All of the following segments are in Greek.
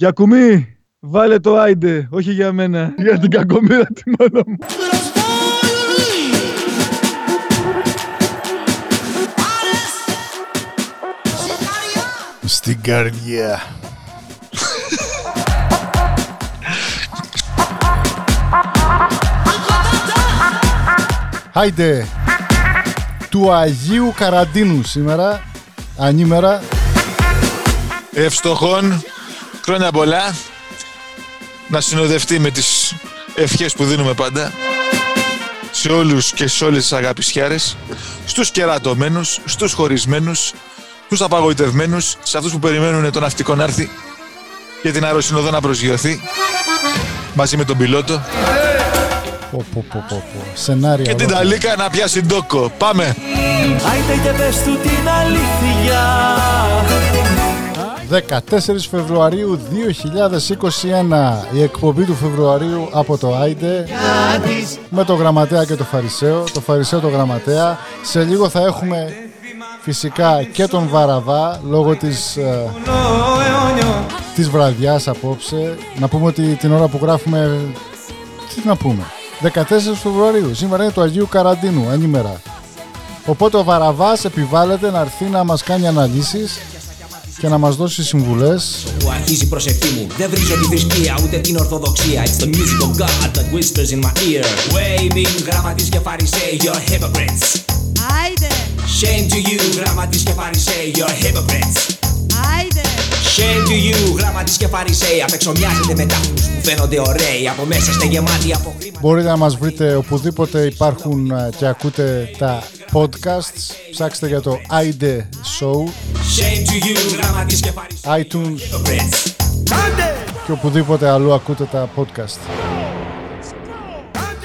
Για κουμί, βάλε το άιντε, όχι για μένα, για την κακομοίρα τη μάνα μου. Στην καρδιά. Άιντε του Αγίου Καραντίνου σήμερα, ανήμερα. Ευστοχών, χρόνια πολλά. Να συνοδευτεί με τις ευχές που δίνουμε πάντα σε όλους και σε όλες τις αγαπησιάρες, στους κερατωμένους, στους χωρισμένους, στους απαγοητευμένους, σε αυτούς που περιμένουν το ναυτικό να έρθει και την αεροσυνοδό να προσγειωθεί μαζί με τον πιλότο Πω, πω, πω, πω, πω. Σενάρια. και την ολόκληρα. Ταλίκα να πιάσει ντόκο. Πάμε! Άιτε και πες του την αλήθεια 14 Φεβρουαρίου 2021 η εκπομπή του Φεβρουαρίου από το Άιντε με το Γραμματέα και το Φαρισαίο. Το Φαρισαίο το Γραμματέα. Σε λίγο θα έχουμε φυσικά και τον Βαραβά λόγω της, ε, της βραδιάς απόψε. Να πούμε ότι την ώρα που γράφουμε τι να πούμε 14 Φεβρουαρίου. Σήμερα είναι του Αγίου Καραντίνου ενήμερα οπότε ο Βαραβάς επιβάλλεται να έρθει να μας κάνει αναλύσεις και να μας δώσει συμβουλές. Που αρχίζει η προσευχή μου. Δεν βρίζω τη θρησκεία ούτε την ορθοδοξία. It's the music of God that whispers in my ear. Waving γραμματείς και φαρισαίοι You're hypocrites. Άιντε, Shame to you γραμματείς και φαρισαίοι You're hypocrites. Άιντε. Shame to you γραμματείς και φαρισαίοι. Απεξομοιάζετε με τάφους που φαίνονται ωραίοι. Από μέσα είστε γεμάτοι από χρήματα Μπορείτε να μας βρείτε οπουδήποτε υπάρχουν ε, και ακούτε τα podcasts. Ψάξτε για το ID Show, Shame to you γραμματείς και φαρισαίοι. iTunes. Hypocrites και οπουδήποτε αλλού ακούτε τα podcast.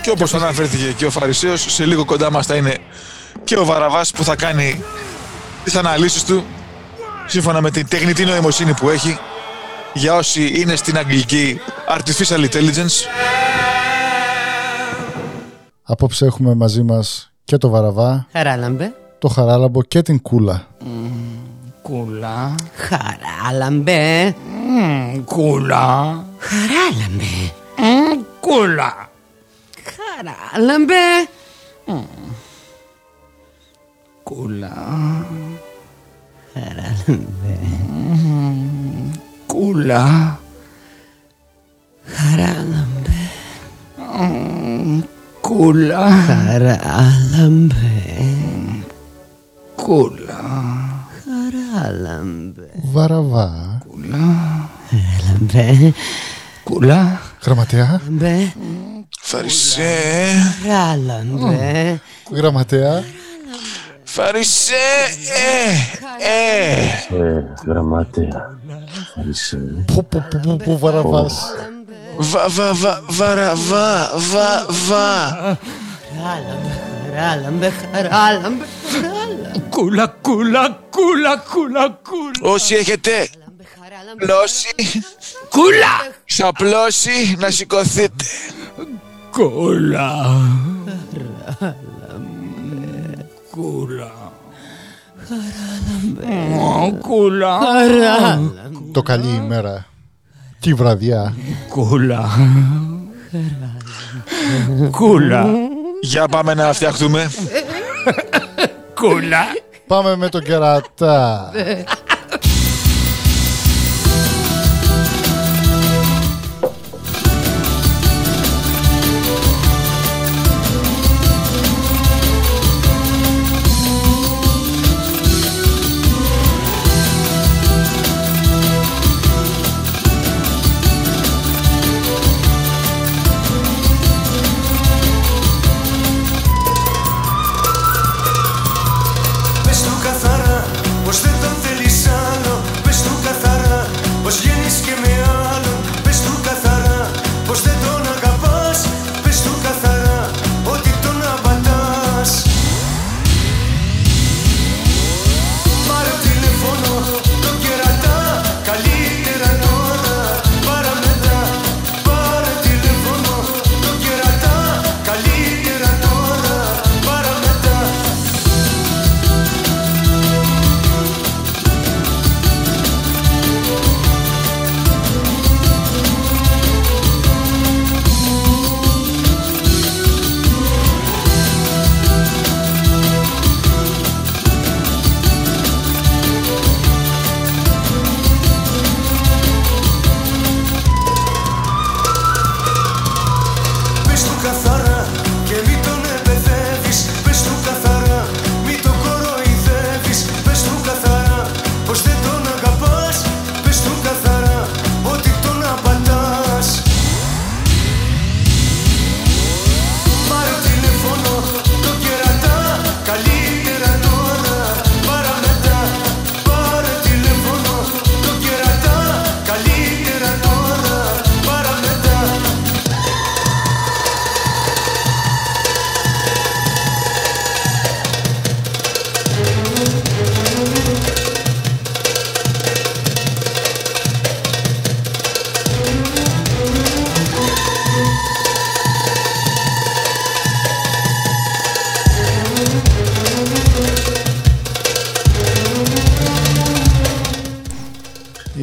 Και όπως αναφέρθηκε και ο Φαρισαίος, σε λίγο κοντά μας θα είναι και ο Βαραβάς που θα κάνει τις αναλύσεις του σύμφωνα με την τεχνητή νοημοσύνη που έχει για όσοι είναι στην αγγλική Artificial Intelligence Απόψε έχουμε μαζί μας και το Βαραβά, Χαράλαμπε. το Χαράλαμπο και την Κούλα. Κούλα. Χαράλαμπε. Κούλα. Χαράλαμπε. Κούλα. Χαράλαμπε. Κούλα. Χαράλαμπε. Κούλα. Χαράλαμπε. Κούλα. Χαράλαμπε. Κούλα. Χαράλαμπε. Βαραβά, Χαράλαμπε. Κούλα. γραμματέα, Μπε. Φαρισέ, Χαράλαμπε. γραμματέα, Φαρισέ, ε, ε. Ε, γραμματέα. Φαρισέ. που, που, που, που, που Βαραβάς; Βα, βα, βα, βαραβά, βα, βα. Χαράλαμπε. Χαράλαμπε. Χαράλαμπε. Χαράλαμπε. Κούλα, κούλα, κούλα, κούλα, κούλα. Όσοι έχετε Χαράλαμπε. πλώσει, Κούλα. ξαπλώσει, να σηκωθείτε. Κούλα. Κούλα. Ω, Κούλα. Το καλή ημέρα και η βραδιά. Κούλα. Κούλα. Για πάμε να φτιαχτούμε. Κούλα. Πάμε με τον κερατά.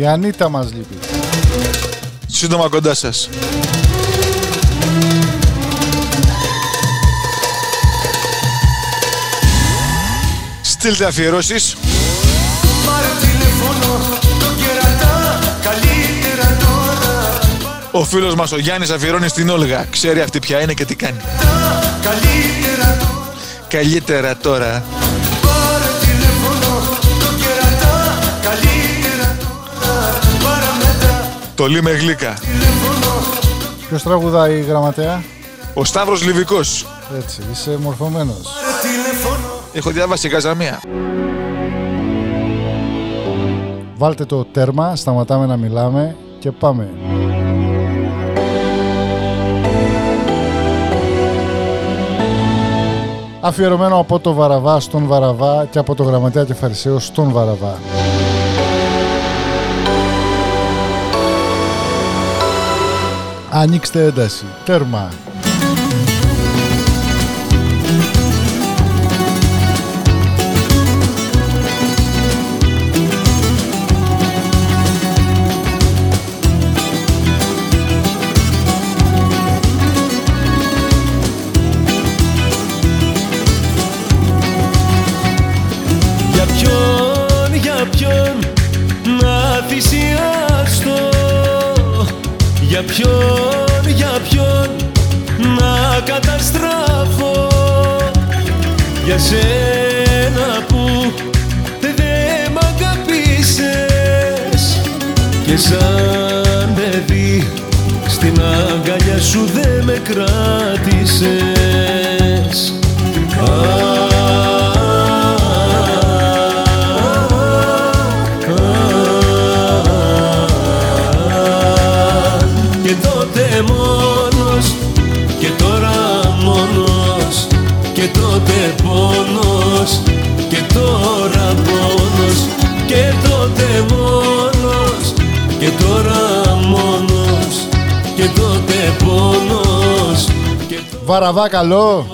Η Ανίτα μας λείπει. Σύντομα κοντά σας. Στείλτε αφιερώσεις. Πάρε τηλέφωνο το κερατά Καλύτερα τώρα Ο φίλος μας ο Γιάννης αφιερώνει στην Όλγα. Ξέρει αυτή ποια είναι και τι κάνει. Καλύτερα τώρα Καλύτερα τώρα. Παραμετά Το λί με γλύκα. Ποιος τραγουδάει η γραμματέα; Ο Σταύρος Λιβικός. Έτσι, είσαι μορφωμένος. τηλέφωνο Έχω διάβασει καζαμία. Βάλτε το τέρμα, σταματάμε να μιλάμε και πάμε. Αφιερωμένο από το Βαραβά στον Βαραβά και από το Γραμματέα και Φαρισαίο στον Βαραβά. Ανοίξτε ένταση. Τέρμα. Και σαν παιδί στην αγκαλιά σου δεν με κράτησες και Βαραβά καλό.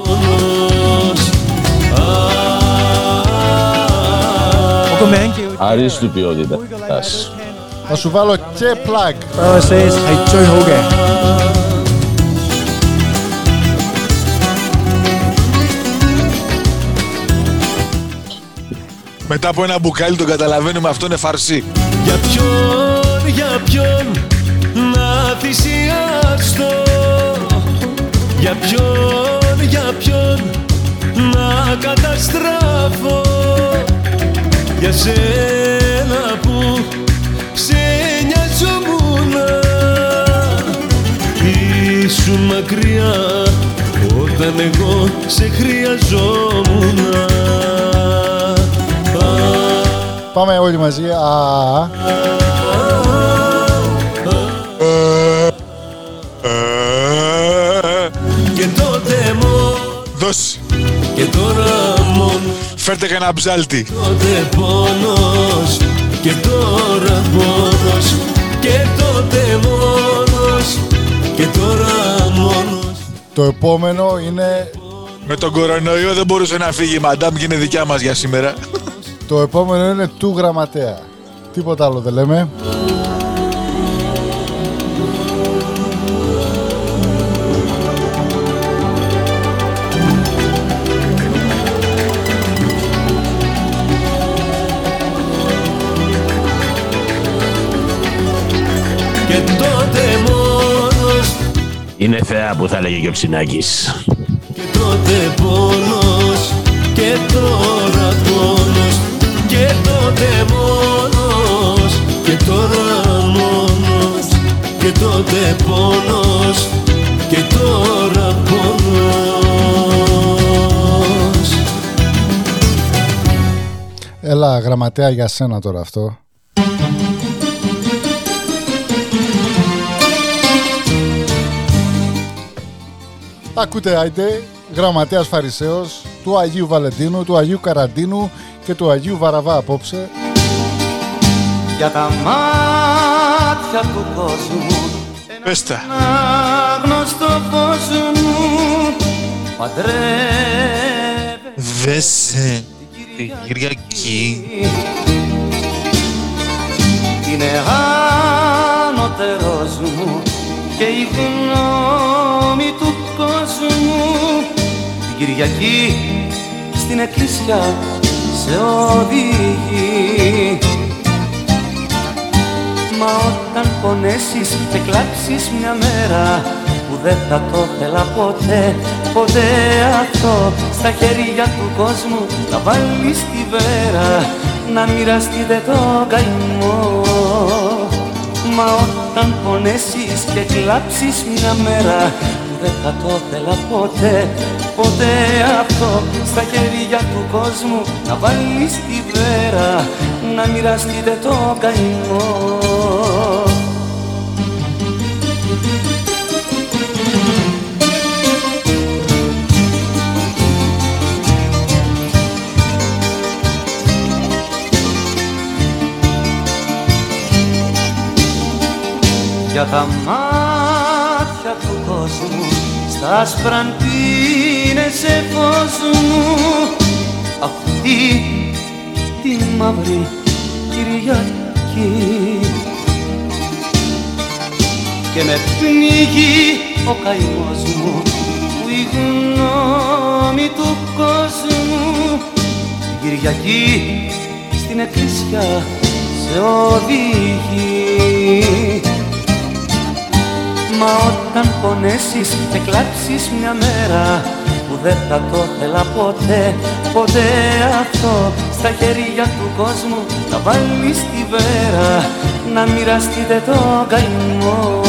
πόνος Αρίστου ποιότητα. Θα σου βάλω και plug. Μετά από ένα μπουκάλι τον καταλαβαίνουμε αυτό είναι φαρσί. Για ποιον, για ποιον να θυσιαστώ; Για ποιον, για ποιον να καταστραφώ; Για σένα που σε νοιαζόμουνα Ήσουν μακριά όταν εγώ σε χρειαζόμουνα Πάμε όλοι μαζί. Α, μόνο Δώσε. και τώρα μόνος Φέρτε κανένα ψάλτη. Τότε πόνος και τώρα πόνος Και τότε μόνος και τώρα μόνος το επόμενο είναι Με τον κορονοϊό δεν μπορούσε να φύγει η μαντάμ και είναι δικιά μας για σήμερα. Το επόμενο είναι του γραμματέα. Τίποτα άλλο δεν λέμε. Και τότε μόνος Είναι θεά που θα έλεγε και ο Ψινάκης. και τότε πόνος Και τώρα πόνος Και τότε μόνος Και τώρα μόνος Και τότε πόνος Και τώρα πόνος Έλα γραμματέα για σένα τώρα αυτό. Ακούτε άιντε, γραμματέας Φαρισαίος του Αγίου Βαλεντίνου, του Αγίου Καραντίνου και του Αγίου Βαραβά απόψε. Για τα μάτια του κόσμου Πες τα. Άγνωστο φως μου Παντρεύε Δέσε την Κυριακή. είναι ανώτερος μου και η γνώμη του κόσμου. Την Κυριακή στην εκκλησιά σε οδηγεί. Μα όταν πονέσεις και κλάψεις μια μέρα που δεν θα το θέλα ποτέ, ποτέ αυτό στα χέρια του κόσμου να βάλεις τη βέρα να μοιραστείτε το καημό. Μα όταν πονέσεις και κλάψεις μια μέρα που δεν θα το θέλα ποτέ, ποτέ αυτό στα χέρια του κόσμου να βάλεις τη βέρα να μοιραστείτε το καημό. Για τα μάτια του κόσμου στα σπραντίνες φως μου. Αυτή τη μαύρη Κυριακή. Και με πνίγει ο καημός μου που η γνώμη του κόσμου. Την Κυριακή στην εκκλησιά σε οδηγεί Μα όταν πονέσεις και κλάψεις μια μέρα που δεν θα το θέλα ποτέ, ποτέ αυτό στα χέρια του κόσμου να βάλεις τη βέρα να μοιραστείτε το καημό.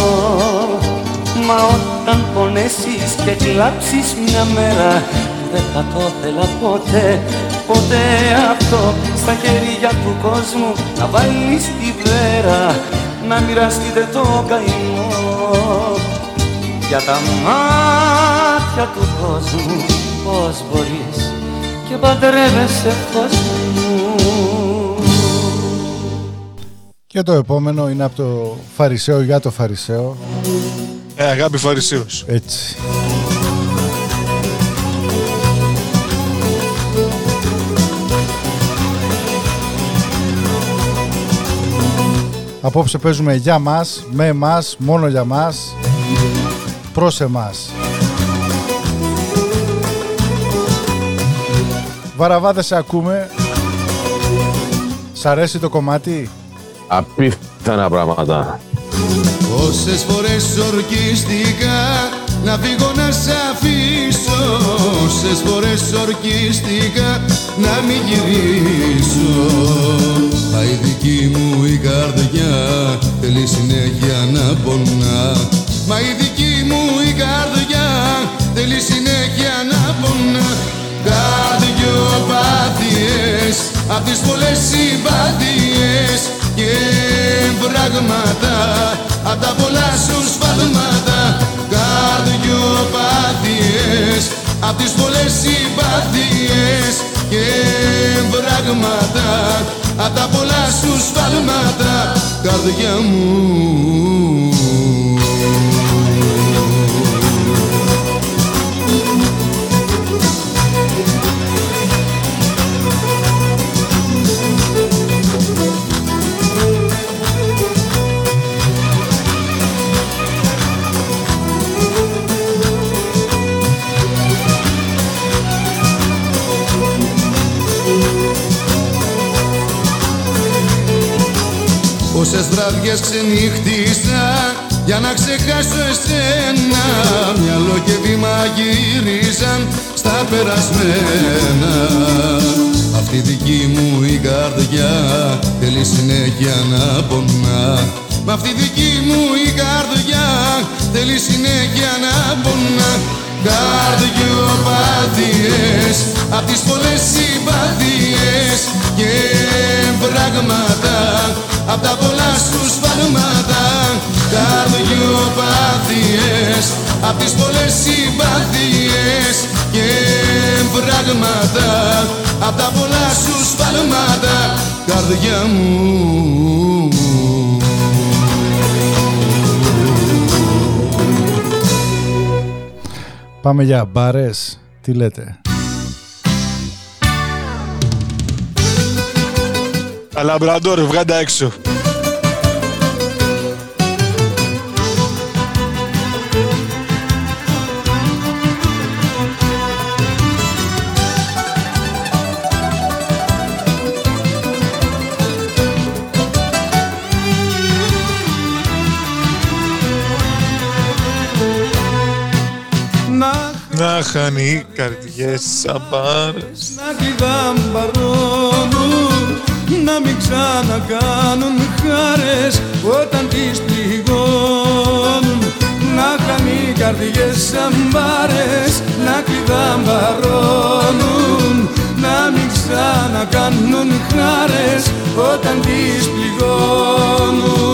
Μα όταν πονέσεις και κλάψεις μια μέρα που δεν θα το θέλα ποτέ, ποτέ αυτό στα χέρια του κόσμου να βάλεις τη βέρα να μοιραστείτε το καημό για τα μάτια του κόσμου πώς μπορείς και παντρεύεσαι φως μου Και το επόμενο είναι από το Φαρισαίο για το Φαρισαίο. Ε, αγάπη Φαρισίος. Έτσι. Απόψε παίζουμε για μας, με εμάς, μόνο για μας, προς εμάς. Βαραβάδες σε ακούμε. Σ' αρέσει το κομμάτι; Απίθανα πράγματα. Πόσες φορές ορκίστηκα να φύγω να σ' αφήσω Όσες φορές ορκίστηκα να μην γυρίσω Μα η δική μου η καρδιά θέλει συνέχεια να πονά Μα η δική μου η καρδιά. Θέλει συνέχεια να πονά. Καρδιοπάθειες απ' τις πολλές συμπάθειες και βράγματα απ' τα πολλά σου σφάλματα καρδιοπάθειες απ' τις πολλές συμπάθειες και βράγματα απ' τα πολλά σου σφάλματα καρδιά μου Πόσες βραδιές ξενύχτησα για να ξεχάσω εσένα. Μυαλό και βήμα γύριζαν στα περασμένα. Αυτή δική μου η καρδιά θέλει συνέχεια να πονά. Μ' αυτή δική μου η καρδιά θέλει συνέχεια να πονά Καρδιοπάθειες απ' τις πολλές συμπάθειες και βράγματα απ' τα πολλά σου σφάλματα. Καρδιοπάθειες απ' τις πολλές συμπάθειες και βράγματα απ' τα πολλά σου σφάλματα. Καρδιά μου Πάμε για μπάρες. Τι λέτε; Τα λαμπραντόρ, βγάντα έξω. Να χάνει καρδιές σαν μπάρες. Να κλειδαμπαρώνουν να μην ξανακάνουν χάρες όταν τις πληγώνουν. Να κάνει καρδιές σαν μπάρες να κλειδαμπαρώνουν να μην ξανακάνουν χάρες όταν τις πληγώνουν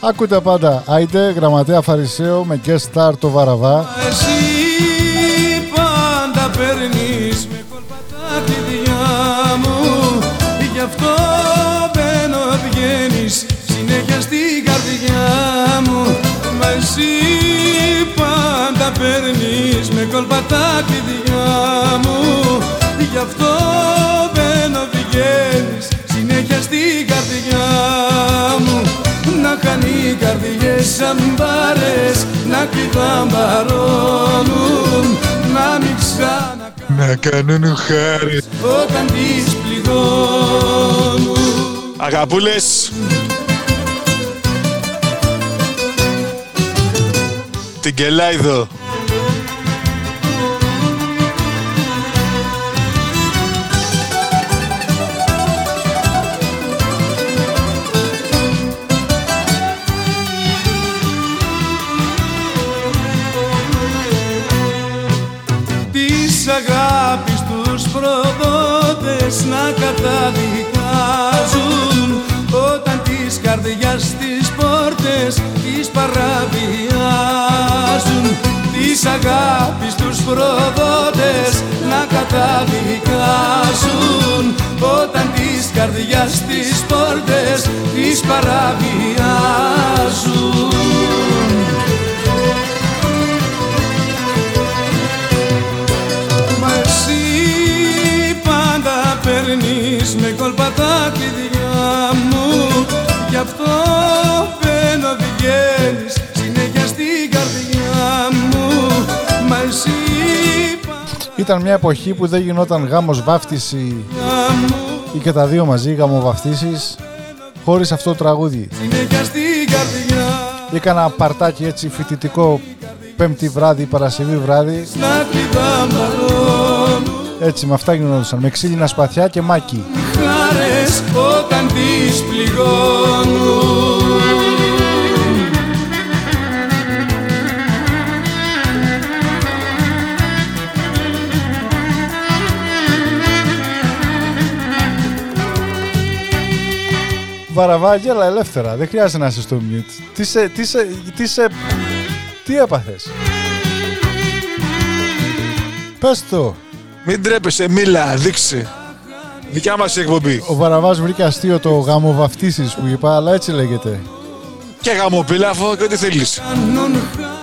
Ακούτε πάντα. Άιντε, γραμματέα Φαρισαίο με guest star το Βαραβά. Εσύ πάντα παίρνεις με κόλπα τα κλειδιά μου. Γι' αυτό μπαίνω βγαίνεις συνέχεια στην καρδιά μου. Μα εσύ πάντα παίρνεις με κόλπα τα κλειδιά μου. Γι' αυτό μπαίνω βγαίνεις συνέχεια στην καρδιά μου να κάνει καρδιές σαν μπάρες να κλειδαμπαρώνουν να μην ξανακάνουν. Να κάνουν χάρη. Όταν τις πληγώνουν. Αγαπούλες. Την Κελάιδο να καταδικάζουν όταν της καρδιάς τις πόρτες τις παραβιάζουν. Της αγάπης τους προδότες να καταδικάζουν όταν της καρδιάς τις πόρτες τις παραβιάζουν Γι' αυτό μπαίνω βγαίνεις συνέχεια στην καρδιά μου Μα εσύ Ήταν μια εποχή που δεν γινόταν γάμος βάφτιση πάντα μου ή και τα δύο μαζί γαμοβαφτίσεις χωρίς αυτό το τραγούδι. συνέχεια στην καρδιά Έκανα παρτάκι έτσι φοιτητικό πέμπτη βράδυ, Παρασκευή βράδυ. Να κλειδαμπαρώνουν Έτσι με αυτά γινόντουσαν. Με ξύλινα σπαθιά και μάκι. Χάρες όταν τις πληγώνουν Βαραβά, γέλα ελεύθερα. Δεν χρειάζεται να είσαι στο mute. Τι σε, τι σε, τι σε, τι έπαθες; Πες το. Μην τρέπεσαι, μίλα, δείξε Δικιά μας η εκπομπή Ο Βαραβάς βρήκε αστείο το γαμοβαφτίσεις που είπα, αλλά έτσι λέγεται. Και γαμοπίλαφο και ό,τι θέλεις κάνουν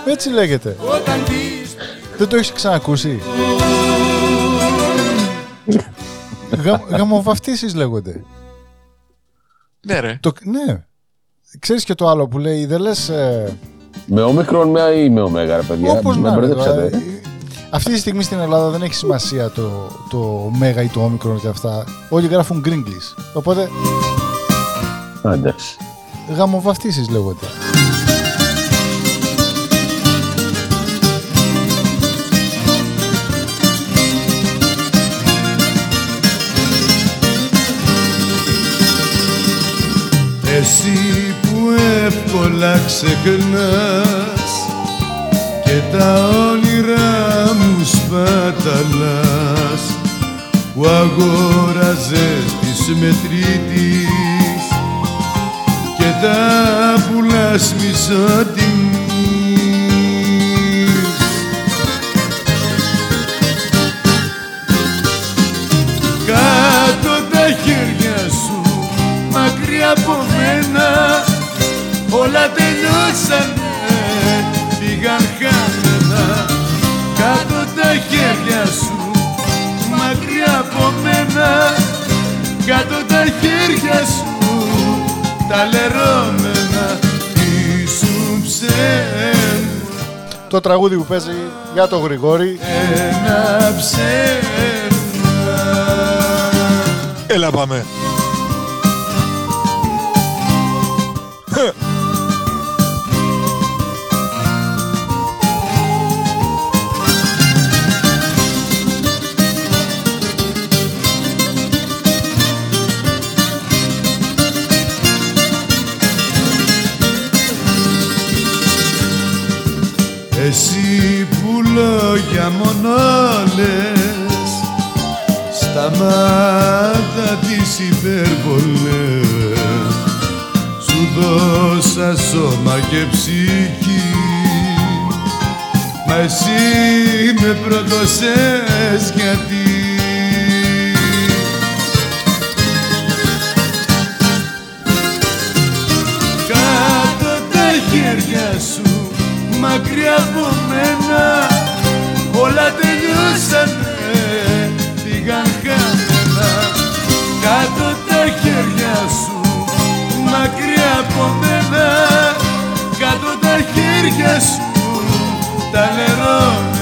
Έτσι λέγεται. όταν τις Δεν το έχεις ξανακούσει; Γα, γαμοβαφτίσεις λέγονται. Ναι ρε Το, ναι. Ξέρεις και το άλλο που λέει, δεν λες... Ε, Με όμικρον με ή με ωμέγα, ρε παιδιά. όπως με να είναι, μπερδέψατε. Δηλαδή. Αυτή τη στιγμή στην Ελλάδα δεν έχει σημασία το, το μέγα ή το όμικρον και αυτά. Όλοι γράφουν γκρίγκλις. Οπότε Α, εντάξει. γαμοβαφτίσεις λέγονται. Εσύ που εύκολα ξεχνάς και τα όνειρά μου σπαταλάς που αγόραζες της μετρήτης και τα πουλάς μισοτιμής Κάτω τα χέρια σου μακριά από μένα όλα τελειώσανε χέρια σου μακριά από μένα. Κάτω τα χέρια σου τα λερώμενα. Ήσουν ψέμα. Το τραγούδι που παίζει για το Γρηγόρη. Ένα ψέμα. Έλα πάμε Εσύ που λόγια μόνο λες. Σταμάτα τις υπερβολές Σου δώσα σώμα και ψυχή. Μα εσύ με προδώσες γιατί. Κάτω τα χέρια σου μακριά από μένα. Όλα τελειώσανε, πήγαν χαμένα κάτω τα χέρια σου μακριά από μένα. Κάτω τα χέρια σου τα λερώνενα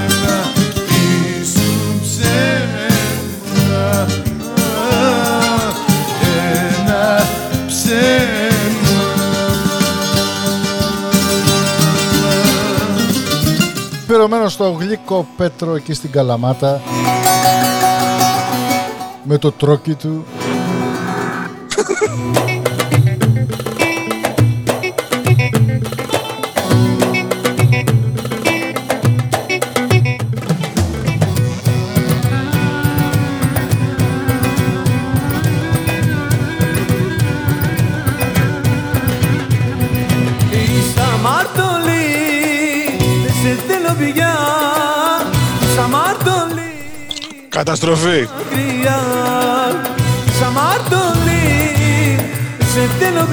ψέμα Πυρωμένο στο γλυκό πέτρο εκεί στην Καλαμάτα με το τρόκι του Καταστροφή.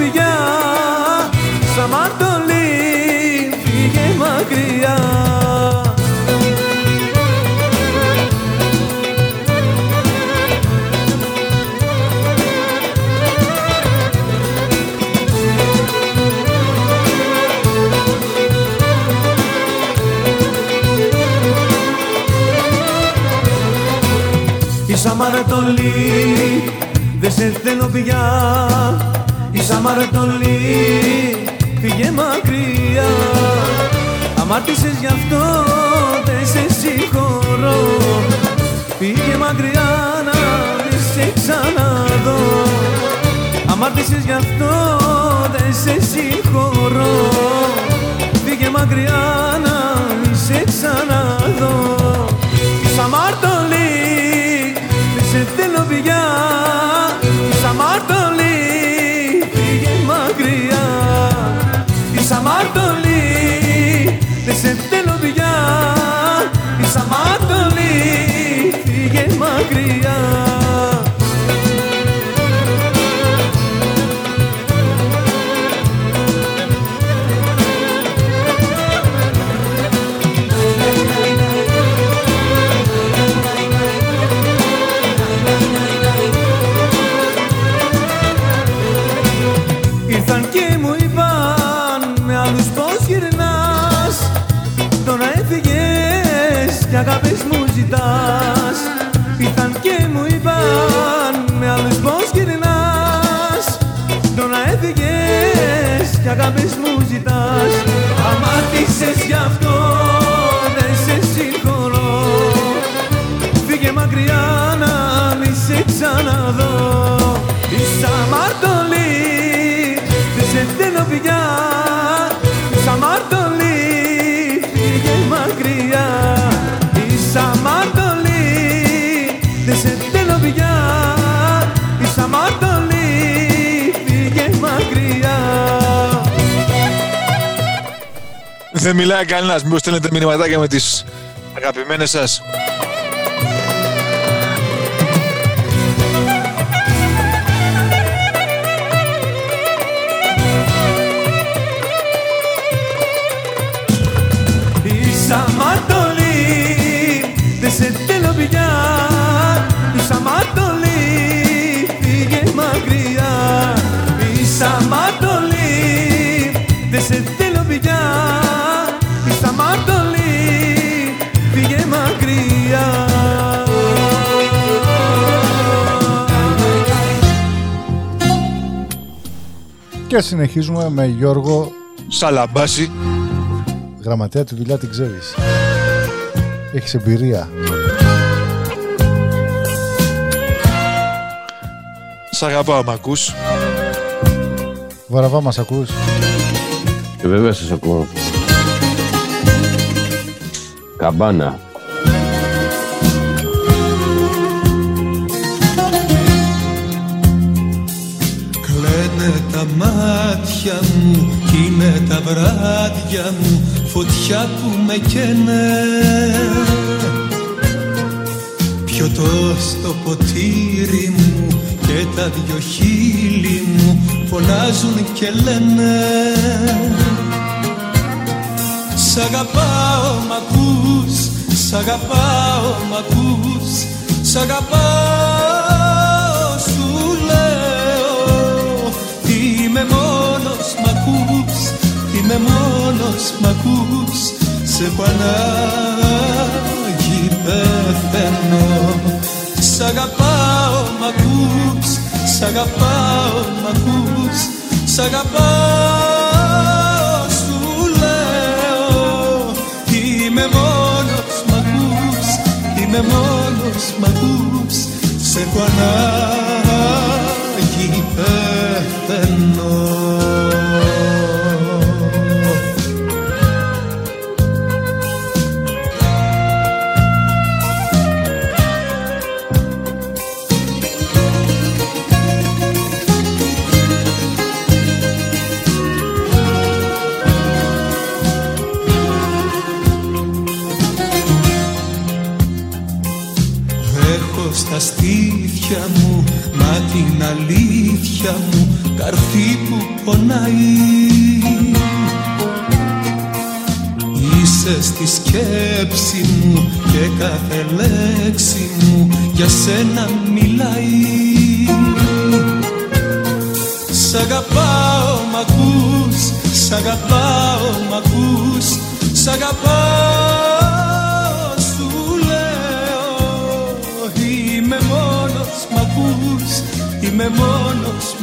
μακριά Είσαι αμαρτωλή, δεν σε θέλω πια. Είσαι αμαρτωλή, φύγε μακριά. Αμάρτησες γι' αυτό, δεν σε συγχωρώ. Φύγε μακριά να μη σε ξαναδώ. Αμάρτησες γι' αυτό, δεν σε συγχωρώ. Φύγε μακριά να μη σε ξαναδώ θέλω πια Είσαι αμαρτωλή, φύγε μακριά. Είσαι αμαρτωλή, δεν σε θέλω πια Είσαι αμαρτωλή, φύγε μακριά ζητάς. Ήρθαν και μου είπαν με άλλους πως γυρνάς Τώρα έφυγες και αγάπες μου ζητάς. Αμάρτησες γι' αυτό δεν σε συγχωρώ. Φύγε μακριά να μη σε ξαναδώ. Είσαι αμαρτωλή, δεν σε θέλω πια Δεν μιλάει κανένας. Μήπως στέλνετε μηνυματάκια με τις αγαπημένες σας. Και συνεχίζουμε με Γιώργο Σαλαμπάση. Γραμματέα τη δουλειά την ξέρεις Έχεις εμπειρία Σ' αγαπάω, μ' ακούς. Βαραβά μας ακούς Και βέβαια σας ακούω. Καμπάνα. Κλαίνε τα μάτια μου κι είναι τα βράδια μου φωτιά που με καίνε. Πιωτό στο ποτήρι μου και τα δυο χείλη μου φωνάζουν και λένε. Σ' αγαπάω μ' ακούς, σ' αγαπάω μ' ακούς, σ' αγαπάω Είμαι μόνος μ' ακούς, είμαι μόνος μ' ακούς. Σε έχω ανάγκη πεθαίνω. Σ' αγαπάω μ' ακούς, σ' αγαπάω μ' ακούς. Σ' αγαπάω σου λέω. Είμαι μόνος μ' ακούς, είμαι μόνος μ' ακούς. Σε έχω ανάγκη πεθαίνω Έχω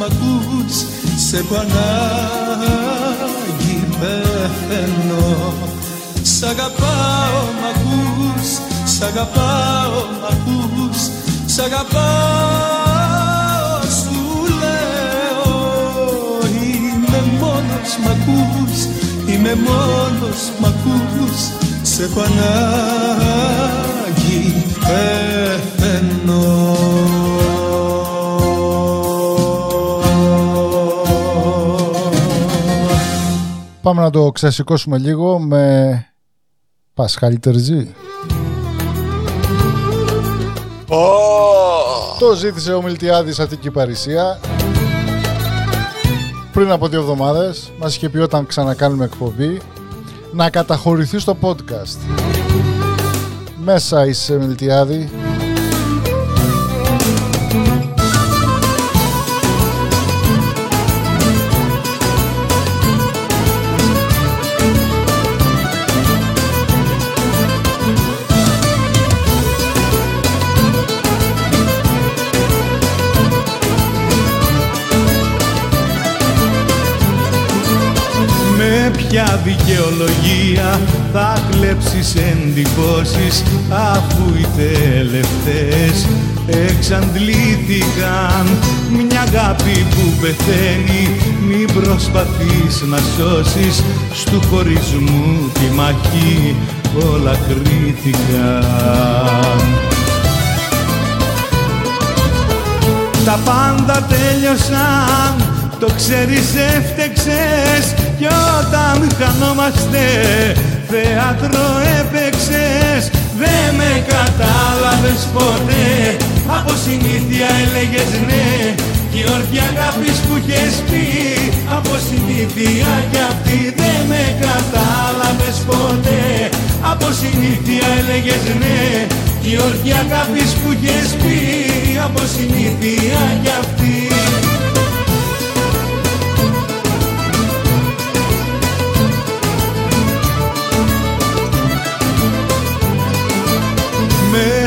ακούς Σε έχω ανάγκη πεθαίνω. Σ' αγαπάω μ' ακούς Σ' αγαπάω μ' ακούς Σ' αγαπάω σου λέω. Είμαι μόνος μ' ακούς Είμαι μόνος μ' ακούς Σε έχω ανάγκη πεθαίνω Πάμε να το ξεσηκώσουμε λίγο με Πασχάλη Τερζή. Το ζήτησε ο Μιλτιάδης Αττική Παρισία πριν από δύο εβδομάδες. Μας είχε πει όταν ξανακάνουμε εκπομπή να καταχωρηθεί στο podcast. Μέσα είσαι Μιλτιάδη. Κλέψεις εντυπώσεις αφού οι τελευταίες εξαντλήθηκαν. Μια αγάπη που πεθαίνει μην προσπαθείς να σώσεις. Στου χωρισμού τη μαχή όλα κρίθηκαν. Τα πάντα τέλειωσαν, το ξέρεις έφτεξες. Κι όταν χανόμαστε, θέατρο έπαιξες Δεν με κατάλαβες ποτέ, από συνήθεια έλεγες ναι Κι όρκια αγάπης που είχες πει, από συνήθεια κι αυτή Δεν με κατάλαβες ποτέ, από συνήθεια έλεγες ναι Κι όρκια αγάπης που είχες πει, από συνήθεια κι αυτή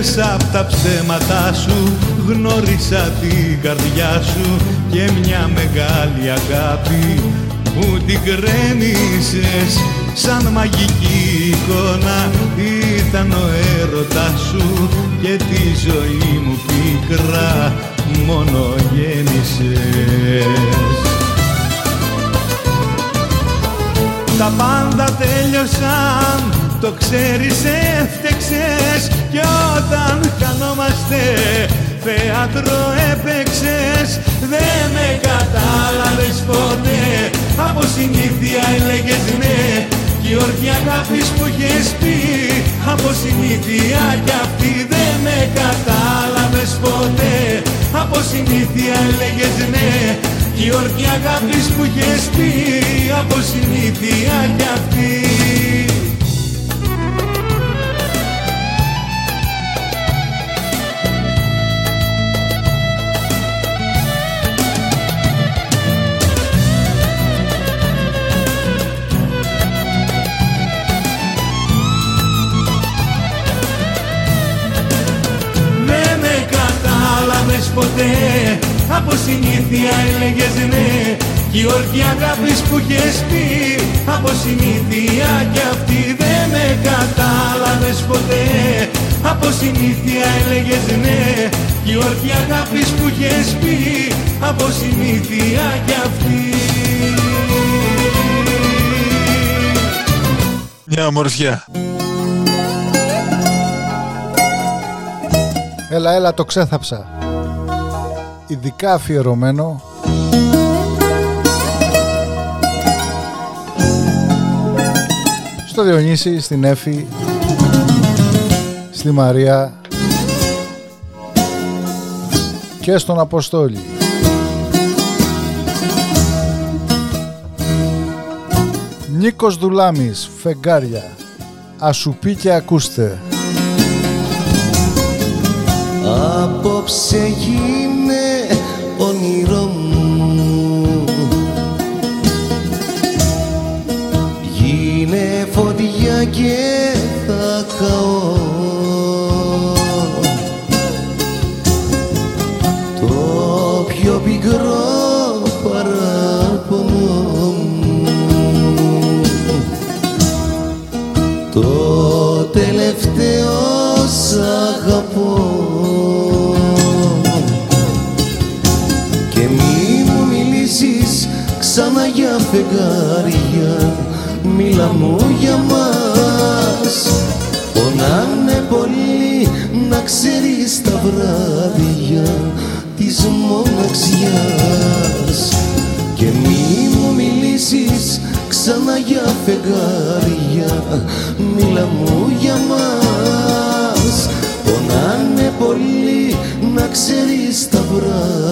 Μέσα απ' τα ψέματά σου γνώρισα την καρδιά σου και μια μεγάλη αγάπη που την κρέμισες. Σαν μαγική εικόνα ήταν ο έρωτας σου και τη ζωή μου πίκρα μόνο γέννησες Τα πάντα τέλειωσαν, το ξέρεις έφτεξες. Κι όταν χανόμαστε θέατρο έπαιξες Δεν με κατάλαβες ποτέ. Από συνήθεια έλεγες ναι Κι όρθια αγάπης που είχες πει. Από συνήθεια κι αυτή δεν με κατάλαβες ποτέ. Από συνήθεια έλεγες ναι Κι όρθια αγάπης που είχες πει. Από συνήθεια κι αυτή ποτέ. Από συνήθεια έλεγες ναι. Κι η όρκη αγάπης που είχες πει Από συνήθεια κι αυτή δεν με κατάλαβες ποτέ. Από συνήθεια έλεγες ναι. Κι η όρκη αγάπης που είχες πει Από συνήθεια κι αυτή. Μια ομορφιά. Έλα, έλα, το ξέθαψα. Ειδικά αφιερωμένο στο Διονύση, στην Έφη, στη Μαρία και στον Αποστόλη. Νίκος Δουλάμης, φεγγάρια. Ασου πει και ακούστε. Απόψε γίνε όνειρό μου. Γίνε φωτιά και θα καώ βράδια της μοναξιάς. Και μη μου μιλήσεις ξανά για φεγγάρια Μίλα μου για μας. Πονάνε πολύ να ξέρεις τα βράδια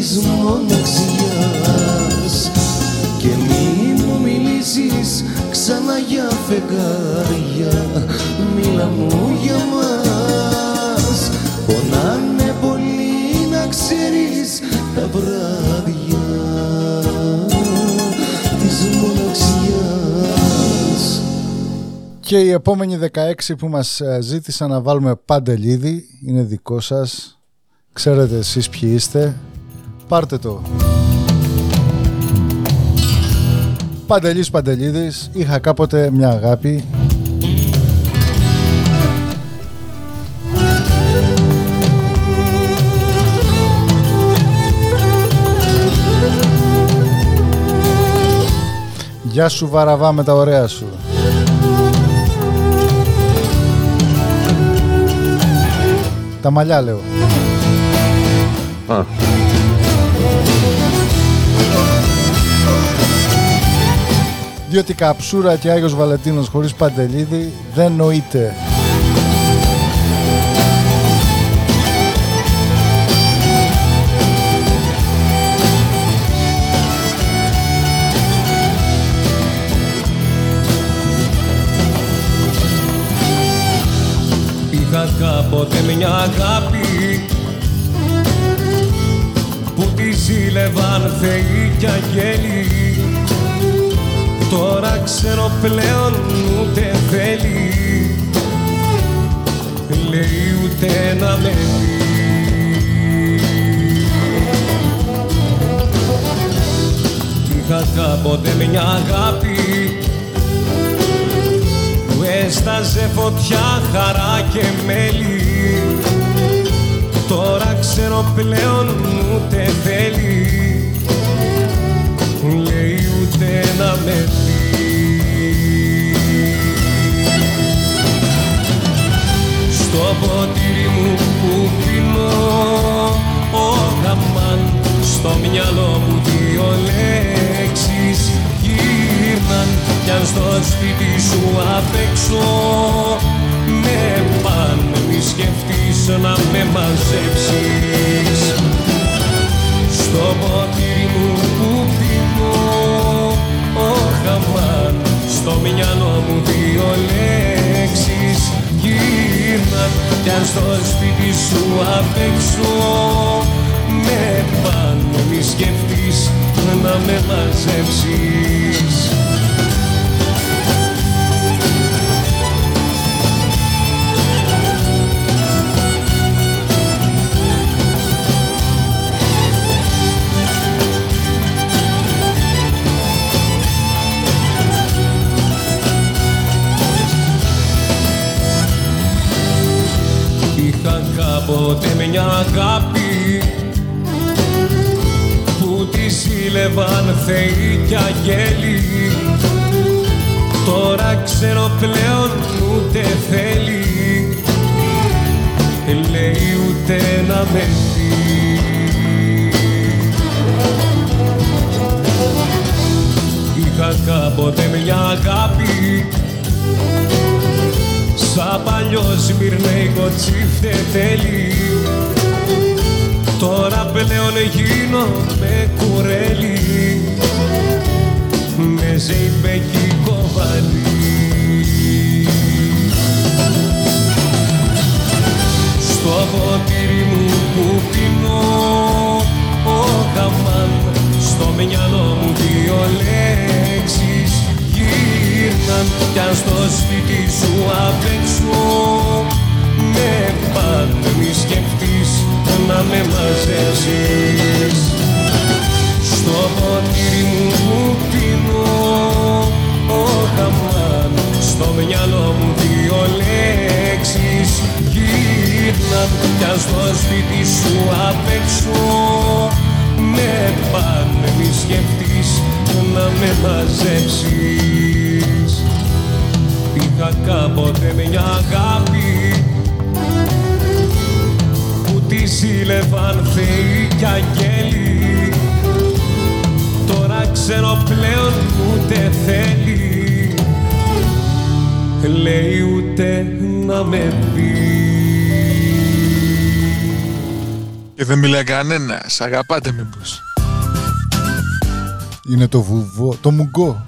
της μοναξιάς Και μη μου μιλήσεις ξανά για φεγγάρια Μίλα μου για μας Πονάνε πολύ να ξέρεις τα βράδια της μοναξιάς Και η επόμενη 16 που μας ε, ζήτησαν να βάλουμε παντελίδι είναι δικό σας. Ξέρετε εσείς ποιοι είστε. Πάρτε το. Παντελής Παντελίδης, είχα κάποτε μια αγάπη. Γεια σου Βαραβά με τα ωραία σου. Τα μαλλιά λέω. Α, Διότι καψούρα και Άγιος Βαλεντίνος χωρίς Παντελίδη δεν νοείται. Είχα κάποτε μια αγάπη που τη ζήλευαν θεοί κι αγγέλοι Τώρα ξέρω πλέον ούτε θέλει. Λέει ούτε να με δει Είχα κάποτε μια αγάπη που έσταζε φωτιά, χαρά και μέλι. Τώρα ξέρω πλέον ούτε θέλει. Λέει ούτε να με στο σπίτι σου απ' έξω. Με παν μη σκεφτείς να με μαζέψεις. Στο ποτήρι μου που πίνω ο χαμάν Στο μυαλό μου δύο λέξεις. Γύρναν Κι αν στο σπίτι σου απ' έξω με πάνω μη σκεφτείς να με μαζέψεις θεοί κι αγγέλοι Τώρα ξέρω πλέον ούτε θέλει. Λέει ούτε να με δει Είχα κάποτε μια αγάπη. Σαν παλιό σμυρνέικο τσίφτε τέλει. Τώρα πλέον γίνομαι κουρέλι ποτήρι μου που πίνω Και δεν μιλάει κανένας. Αγαπάτε μήπως. Είναι το βουβό, το μουγκό.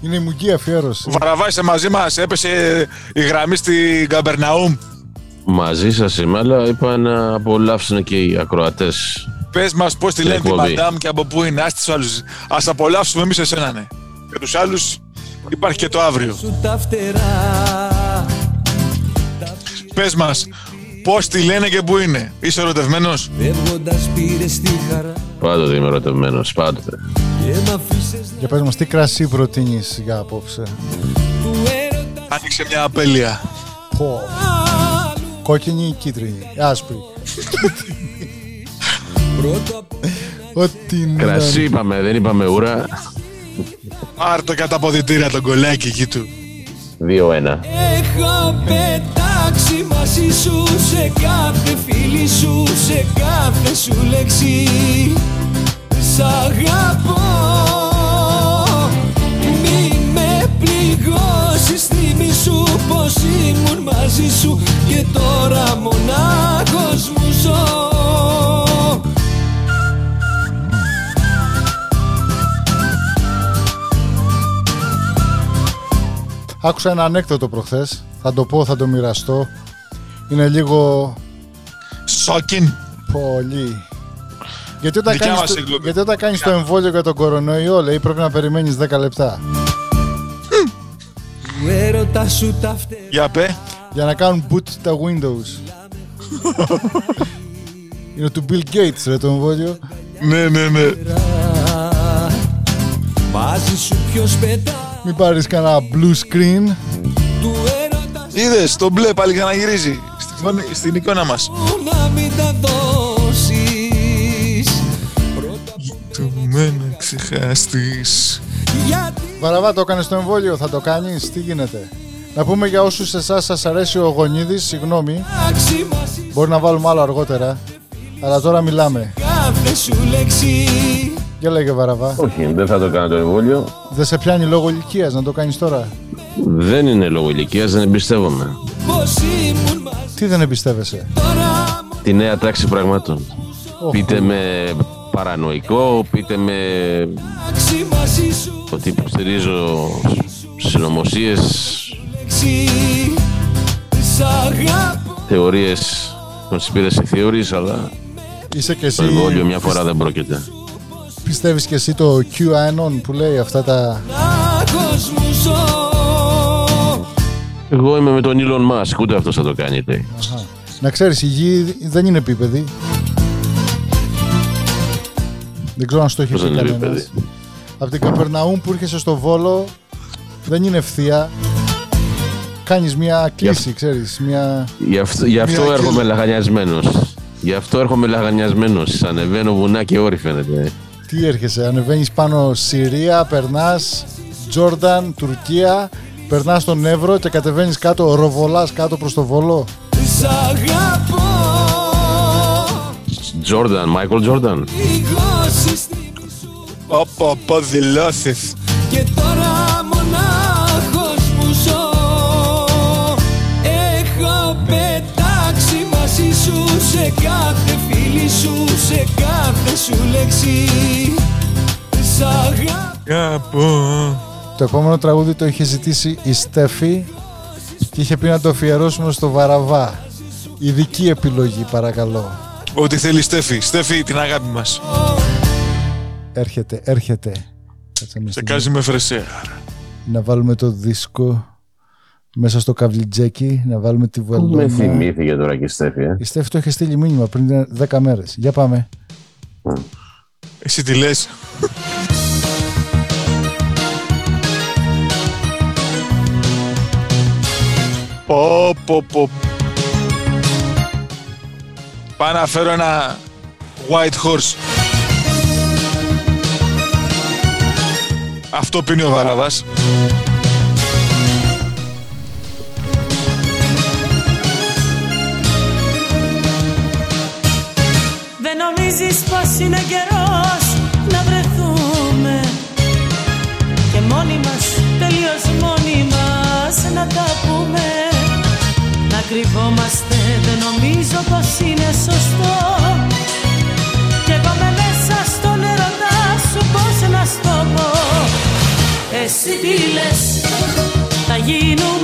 Είναι η μουγκή αφιέρωση. Ο Βαραβάης είσαι μαζί μας. Έπεσε η γραμμή στην Καμπερναούμ. μαζί σας είμαι, αλλά είπα να απολαύσουν και οι ακροατές. Πες μας πώς τη Στην λένε την εκπομπή. Μαντάμ και από πού είναι. Ας τους άλλους. Ας απολαύσουμε εμείς εσένα, ναι. Για τους άλλους υπάρχει και το αύριο. σου τα φτερά Πες μας πώς τη λένε και πού είναι. Είσαι ερωτευμένος; Φεύγοντας πήρες τη χαρά Πάντοτε είμαι ερωτευμένος, πάντοτε. και μ' αφήσες Για πες μας τι κρασί προτείνεις για απόψε; του έρωτας Άνοιξε μια απέλεια. Πω. Κόκκινη ή κίτρινη, άσπρη. πρώτο απ' Ό,τι να- Κρασί είπαμε, δεν είπαμε ούρα. Άρ το κατά αποδητήρια τον κολλάκι εκεί του. 2-1. Έχω πετάξει μαζί σου σε κάθε φίλη σου, σε κάθε σου λέξη. Σ' αγαπώ. Μη με πληγώσεις Θυμή σου πως ήμουν μαζί σου Και τώρα μονάχος μου ζω. Άκουσα ένα ανέκδοτο προχθές. Θα το πω, θα το μοιραστώ. Είναι λίγο Σόκιν. πολύ. Γιατί όταν, Δικιά κάνεις μας το, εκπομπή. γιατί όταν κάνεις το εμβόλιο για τον κορονοϊό, λέει, πρέπει να περιμένεις 10 λεπτά. Του έρωτα σου τα φτερά Για πέ. Για να κάνουν boot τα Windows. Είναι του Bill Gates, ρε, το εμβόλιο. Ναι, ναι, ναι. Μαζί σου ποιος πετά Μην πάρεις κανένα blue screen. Του έρωτα Είδες, το μπλε πάλι ξαναγυρίζει. Στην, στην εικόνα μας. σου να μην τα δώσεις Του μένα ξεχαστείς. Γιατί Βαραβά, το έκανες το εμβόλιο, θα το κάνεις, τι γίνεται; Να πούμε για όσους εσάς σας αρέσει ο Γονίδης, συγγνώμη, άξει μαζί μπορεί να βάλουμε άλλο αργότερα. Αλλά τώρα μιλάμε. κάθε σου λέξη Για λέγε Βαραβά. Όχι, δεν θα το κάνω το εμβόλιο. Δεν σε πιάνει λόγω ηλικίας να το κάνεις τώρα; Δεν είναι λόγω ηλικίας, δεν εμπιστεύομαι. Πως ήμουν μαζί Τι δεν εμπιστεύεσαι; τώρα Τη νέα τάξη πραγμάτων. Οχ. Πείτε με παρανοϊκό, πείτε με άξει μαζί σου ότι υποστηρίζω συνωμοσίες, λέξη Σ' αγαπώ θεωρίες conspiracy theories, αλλά Είσαι και εσύ, το εμβόλιο μια φορά δεν πρόκειται. Πιστεύεις και εσύ το QAnon που λέει αυτά τα... μονάχος μου ζω Εγώ είμαι με τον Elon Musk, ούτε αυτός θα το κάνετε. Αχα. Να ξέρεις, η γη δεν είναι επίπεδη. Δεν ξέρω αν στο έχει Πώς πει δεν είναι κανένας. επίπεδη. Από την Καπερναούμ που έρχεσαι στο Βόλο δεν είναι ευθεία. Κάνεις μια κλίση, ξέρεις, μια... Γι' αυτό, γι αυτό Μια έρχομαι και- λαχανιασμένος. Γι' αυτό έρχομαι λαχανιασμένος. Ανεβαίνω βουνά και όρη φαίνεται. Τι έρχεσαι, ανεβαίνεις πάνω Συρία, περνάς Τζόρνταν, Τουρκία, περνάς τον Εύρο και κατεβαίνεις κάτω, ροβολάς κάτω προς το Βόλο; Σ' αγαπώ Τζόρνταν, Μάικλ Τζόρνταν. πληγώσεις θυμή σου Πω, πω, δηλώσεις. Και τώρα σου λέξη Σ' αγαπώ Κάπου. Το επόμενο τραγούδι το είχε ζητήσει η Στέφη και είχε πει να το αφιερώσουμε στο Βαραβά. Ειδική επιλογή παρακαλώ. Ό,τι θέλει Στέφη. Στέφη την αγάπη μας. Έρχεται, έρχεται. Κάτσε μια Σε στιγμή. κάζει με φρεσέα. Να βάλουμε το δίσκο μέσα στο καβλιτζέκι, να βάλουμε τη Με βαλόνα. θυμήθηκε τώρα και η Στέφη, ε. Η Στέφη το είχε στείλει μήνυμα πριν 10 μέρες. Για πάμε. Εσύ τι λες; Πω, πω, πω. Πάω να φέρω ένα white horse. Αυτό πίνει ο Βαραβάς. Νομίζεις πως είναι καιρός να βρεθούμε. Και μόνοι μας, τελείως μόνοι μας να τα πούμε. Να κρυβόμαστε δεν νομίζω πως είναι σωστό. Κι εγώ με μέσα στον ερωτά σου πως να στο πω. Εσύ τι λες, θα γίνουμε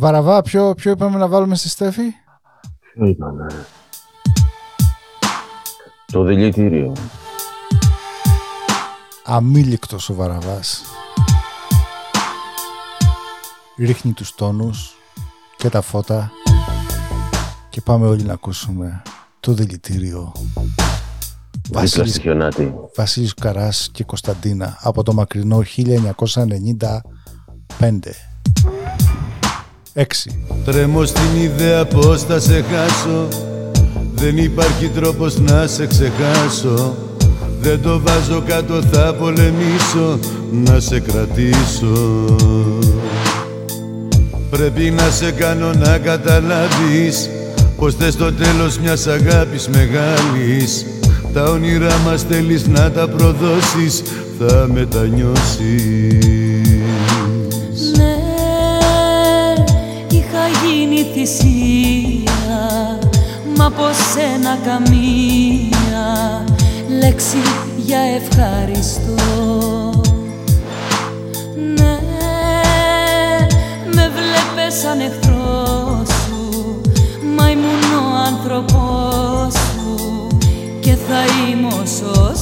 Βαραβά, ποιο, ποιο είπαμε να βάλουμε στη Στέφη; Ποιο ήταν, ε; Το δηλητήριο. Αμήλικτος ο Βαραβάς. Ρίχνει τους τόνους και τα φώτα και πάμε όλοι να ακούσουμε το δηλητήριο. Δίπλα Βασίλης, στη χιονάτη. Βασίλης Καράς και Κωνσταντίνα από το μακρινό 1995. 6. Τρέμω στην ιδέα πως θα σε χάσω. Δεν υπάρχει τρόπος να σε ξεχάσω. Δεν το βάζω κάτω θα πολεμήσω. Να σε κρατήσω. Πρέπει να σε κάνω να καταλάβεις Πως θες το τέλος μιας αγάπης μεγάλης. Τα όνειρά μας θέλεις να τα προδώσεις. Θα μετανιώσεις θυσία Μα από σένα καμία λέξη για ευχαριστώ. Ναι, με βλέπες σαν εχθρό σου Μα ήμουν ο άνθρωπός σου Και θα είμαι όσο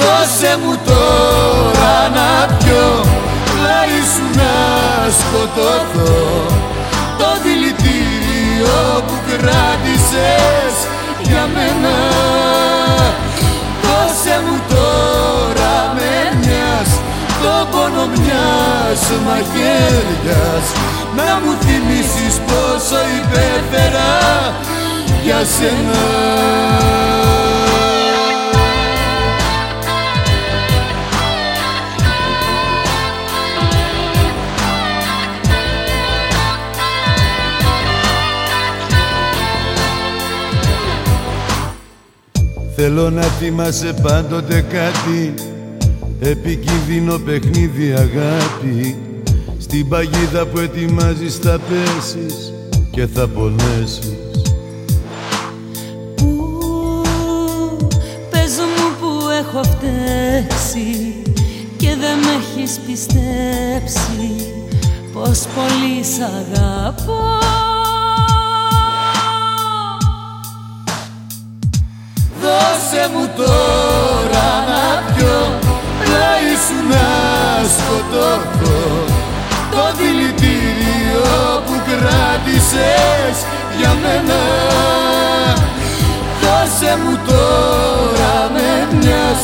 Δώσε μου τώρα να πιω. Πλάι σου να σκοτωθώ. Το δηλητήριο που κράτησες για μένα. Δώσε μου τώρα με μιας Το πόνο μιας μαχαίριας Να μου θυμίσεις πόσο υπέφερα για σένα Θέλω να θυμάσαι πάντοτε κάτι. Επικίνδυνο παιχνίδι αγάπη. Στην παγίδα που ετοιμάζεις θα πέσεις Και θα πονέσεις. Πες μου που έχω φταίξει και δεν με έχεις πιστέψει πως πολύ σ' αγαπώ Δώσε μου τώρα να πιω Πλάι σου να σκοτωθώ Το δηλητήριο που κράτησες για μένα. Δώσε μου τώρα με μιας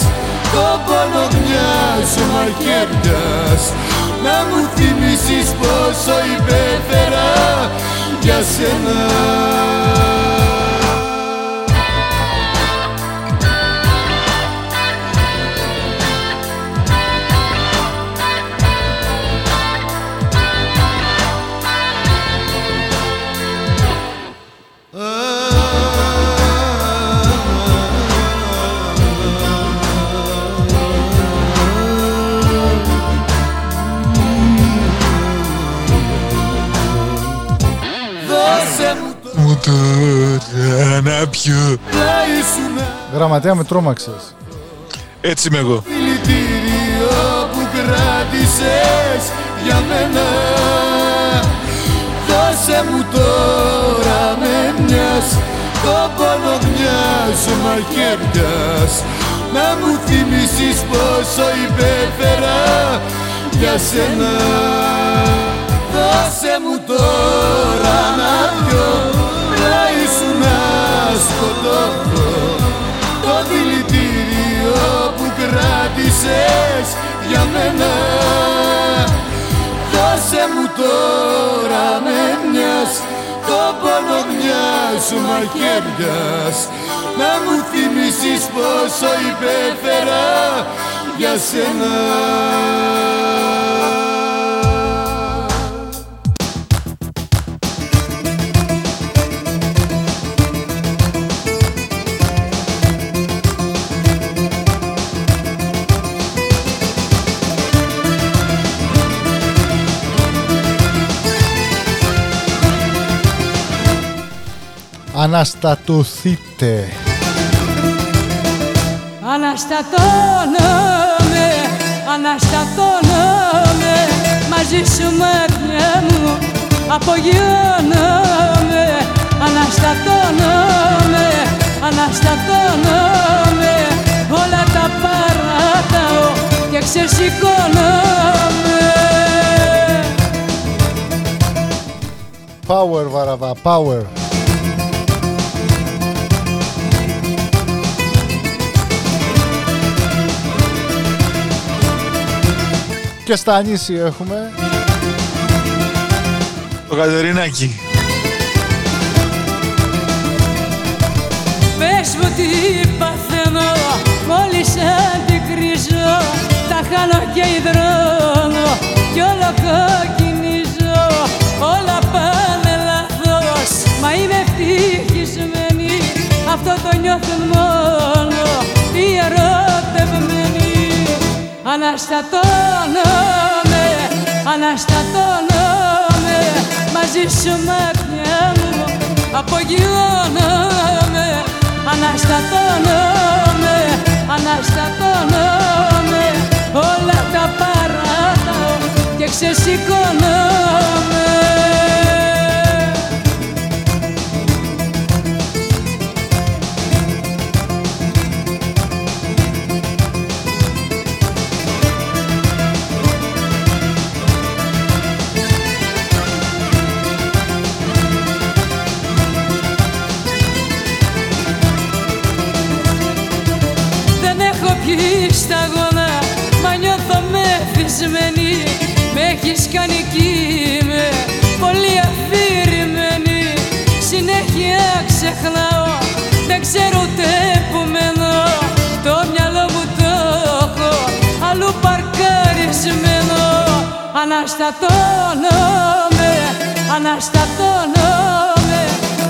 Το πόνο μιας μαχαίριας Να μου θυμίσεις πόσο υπέφερα για σένα τώρα να πιω. Γραμματέα με τρόμαξες. Έτσι είμαι εγώ. Δηλητήριο που κράτησες για μένα Δώσε μου τώρα με μιας το πόνο μιας μαχαίριας να μου θυμίσεις πόσο υπέφερα για σένα Δώσε μου τώρα να πιω πλάι σου να σκοτώθω το δηλητήριο που κράτησες για μένα. Δώσε μου τώρα με μιας το πόνο μιας μαχαίριας να μου θυμίσεις πόσο υπέφερα για σένα Αναστατωθείτε. Αναστατώνομαι, αναστατώνομαι Μαζί σου μάτια μου απογειώνομαι Αναστατώνομαι, αναστατώνομαι Όλα τα παράταω και ξεσηκώνομαι Power βαραβά, power. Και στα νήσι έχουμε; Το Κατερινάκι. Πες μου τι παθαίνω μόλις αντικρίζω Τα χάνω και υδρώνω κι όλο κοκκινίζω Όλα πάνε λάθος μα είμαι ευτυχισμένη Αυτό το νιώθουν μόνο Αναστατώνομαι, αναστατώνομαι Μαζί σου μάτια μου. Απογειώνομαι Αναστατώνομαι, αναστατώνομαι. Όλα τα παράταω και ξεσηκώνομαι μεθυσμένη Με έχεις κάνει κι είμαι Πολύ αφηρημένη. Συνέχεια ξεχνάω Δεν ξέρω ούτε που μένω Το μυαλό μου το έχω Αλλού παρκαρισμένο. Αναστατώνομαι Αναστατώνομαι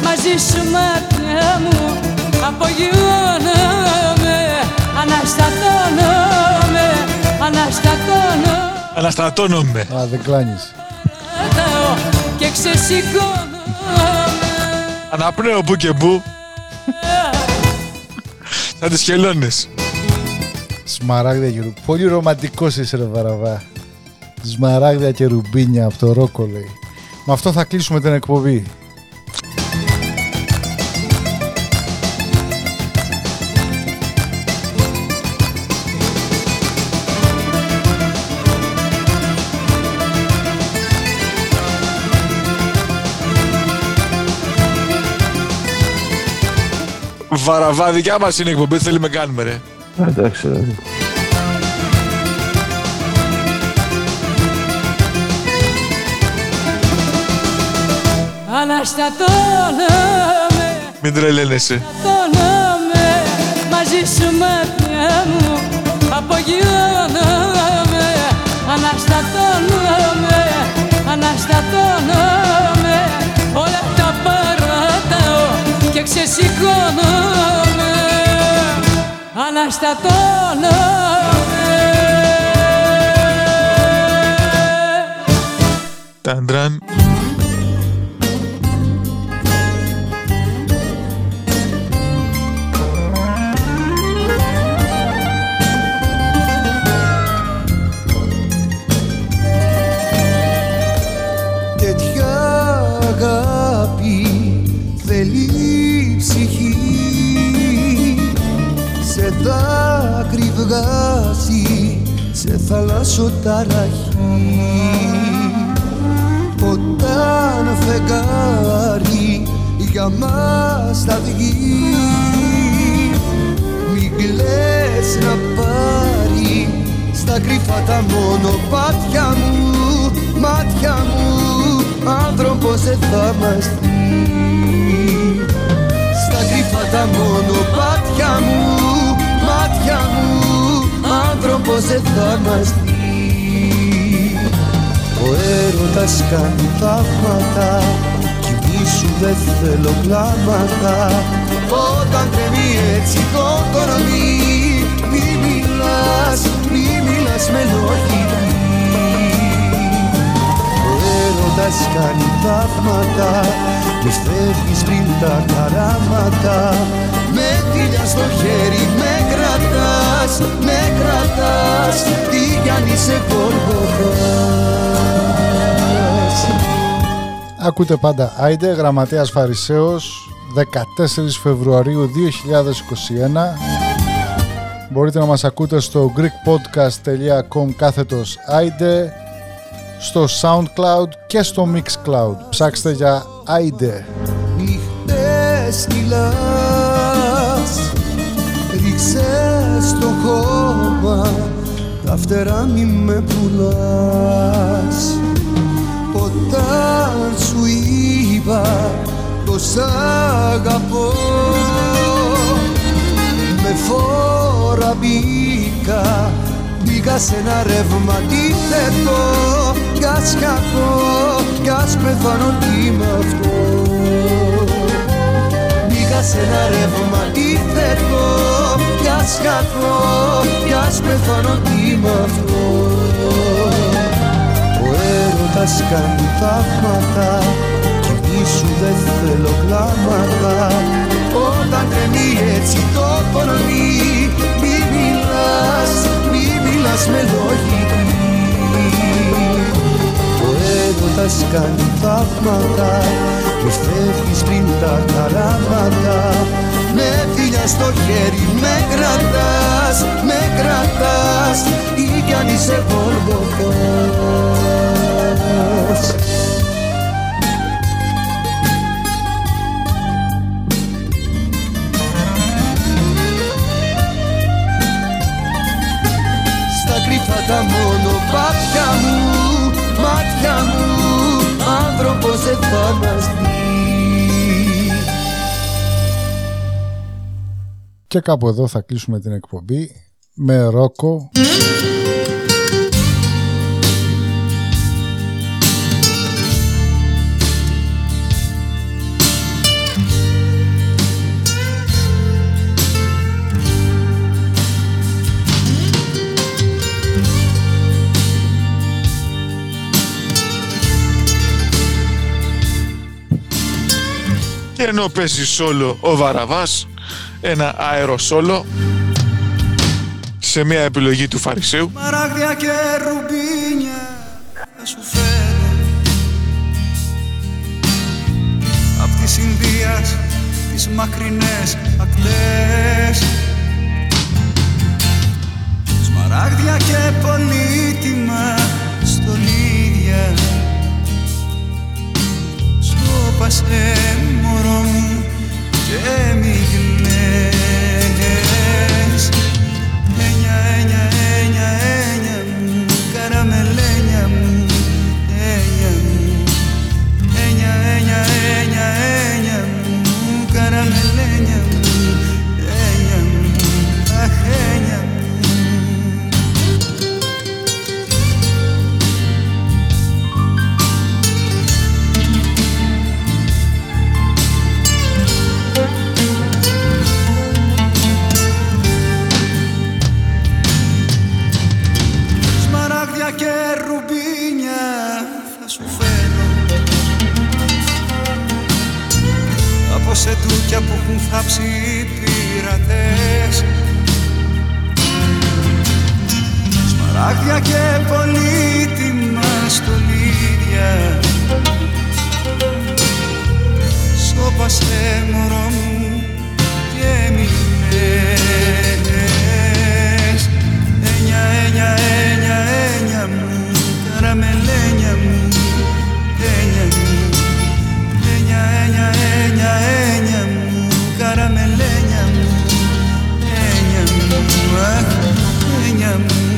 Μαζί σου μάτια μου Απογειώνομαι. Αναστατώνομαι Αναστατώνομαι Αναστατώνομαι. Α, δεν κλάνεις. Και ξεσηκώνομαι Αναπνέω που και που. Σαν τις χελώνες. Σμαράγδια και ρουμπίνια. Πολύ ρομαντικός είσαι ρε Βαραβά. Σμαράγδια και ρουμπίνια από το ρόκο λέει. Με αυτό θα κλείσουμε την εκπομπή. Βαραβά, δικιά μας είναι η εκπομπή, τι θέλουμε κάνουμε ρε. Εντάξει, ρε. Αναστατώνομαι Μην τρελαίνεσαι. Αναστατώνομαι Μαζί σου μάτια μου Απογειώνομαι Αναστατώνομαι Αναστατώνομαι Και ξεσηκώνομαι Αναστατώνομαι Ταντραν. Δάκρυ βγάζει σε θαλάσσο ταραχή. Όταν φεγγάρι για μας θα βγει μην κλαις να πάρει στα κρυφά τα μονοπάτια μου μάτια μου άνθρωπος δεν θα μας δει στα κρυφά τα μονοπάτια μου μάτια μου άνθρωπος δεν θα μας δει. Ο έρωτας κάνει θαύματα κι σου δεν θέλω κλάματα. Όταν τρέμει έτσι το κορμί μη μιλάς, μη μιλάς με λογική ο έρωτας κάνει θαύματα μη φεύγεις πριν τα καράματα με τίλια στο χέρι με κρατάς, με κρατάς τι κι αν είσαι Ακούτε πάντα Άιντε, Γραμματέας Φαρισαίος, 14 Φεβρουαρίου 2021. Μπορείτε να μας ακούτε στο greekpodcast.com κάθετος Άιντε, στο SoundCloud και στο Mixcloud. Ψάξτε για Άιντε. Νύχτες στο χώμα, τα φτερά μη με πουλάς. Όταν σου είπα πως αγαπώ Με φόρα μπήκα Μπήκα σε ένα ρεύμα αντίθετο Κι ας χαθώ, κι ας πεθάνω τι με αυτό Μπήκα σε ένα ρεύμα αντίθετο Κι ας χαθώ, κι ας πεθάνω τι με αυτό. Ο έρωτας κάνει θαύματα Κι σου δεν θέλω κλάματα. Όταν τρεμεί έτσι το κορμί Μη μιλάς, μη μιλάς με λογική. Ο έρωτας κάνει θαύματα Μη φεύγεις πριν τα καράματα με φιλιά στο χέρι με κρατάς, με κρατάς. Ή κι αν είσαι βολβοφός Και κάπου εδώ θα κλείσουμε την εκπομπή με ρόκο. Και ενώ παίζεις σόλο ο Βαραβάς, ένα αεροσόλο σε μια επιλογή του Φαρισαίου. Μαράγδια και ρουμπίνια θα σου φέρω. Απ' της Ινδίας τις μακρινές ακτές. Σμαράγδια και πολύτιμα στολίδια Σκόπασε μωρό μου και μη Ένια, και ρουμπίνια θα σου φέρω. Από σεντούκια που έχουν θάψει οι πειρατές. Σμαράγδια και πολύτιμα στολίδια. Σώπασε μωρό μου και μείνες Ένια, ένια, μελένια μου, ένια μου Ένια, ένια, ένια, ένια μου, καραμελένια μου Ένια μου, αχ, ένια μου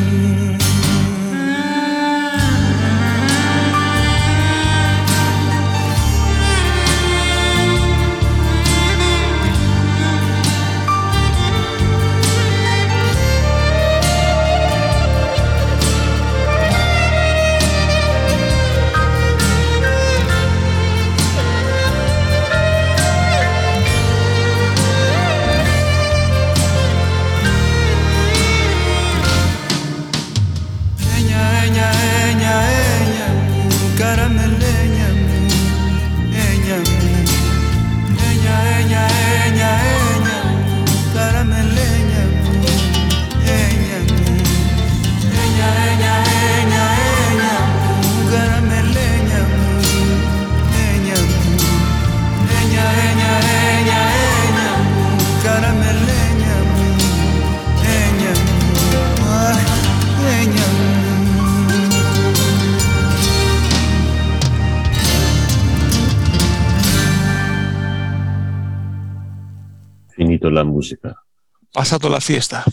la música. Pasato la fiesta.